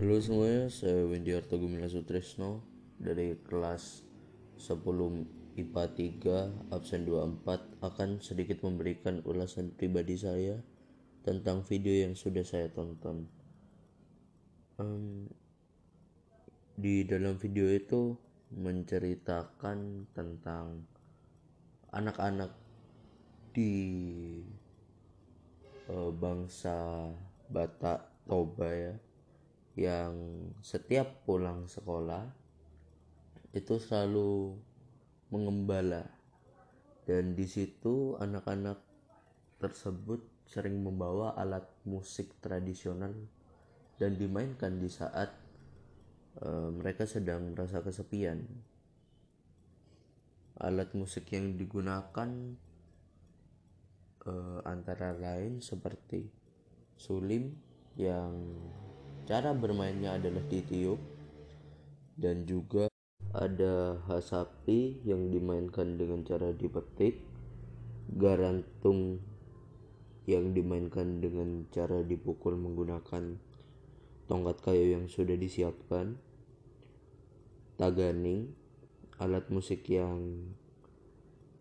Halo semuanya, saya Windy Arto Gumila Sutrisno dari kelas 10 IPA 3 absen 24 akan sedikit memberikan ulasan pribadi saya tentang video yang sudah saya tonton. Um, di dalam video itu menceritakan tentang anak-anak di uh, bangsa Batak Toba ya yang setiap pulang sekolah itu selalu mengembala dan di situ anak-anak tersebut sering membawa alat musik tradisional dan dimainkan di saat uh, mereka sedang merasa kesepian. Alat musik yang digunakan uh, antara lain seperti sulim yang cara bermainnya adalah ditiup dan juga ada hasapi yang dimainkan dengan cara dipetik garantung yang dimainkan dengan cara dipukul menggunakan tongkat kayu yang sudah disiapkan taganing alat musik yang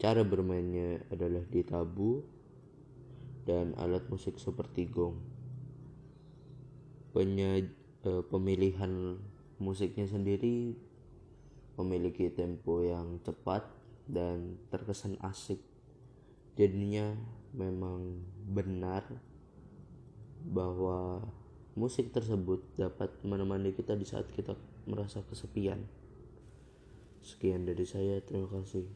cara bermainnya adalah ditabu dan alat musik seperti gong Penya, uh, pemilihan musiknya sendiri memiliki tempo yang cepat dan terkesan asik. Jadinya memang benar bahwa musik tersebut dapat menemani kita di saat kita merasa kesepian. Sekian dari saya terima kasih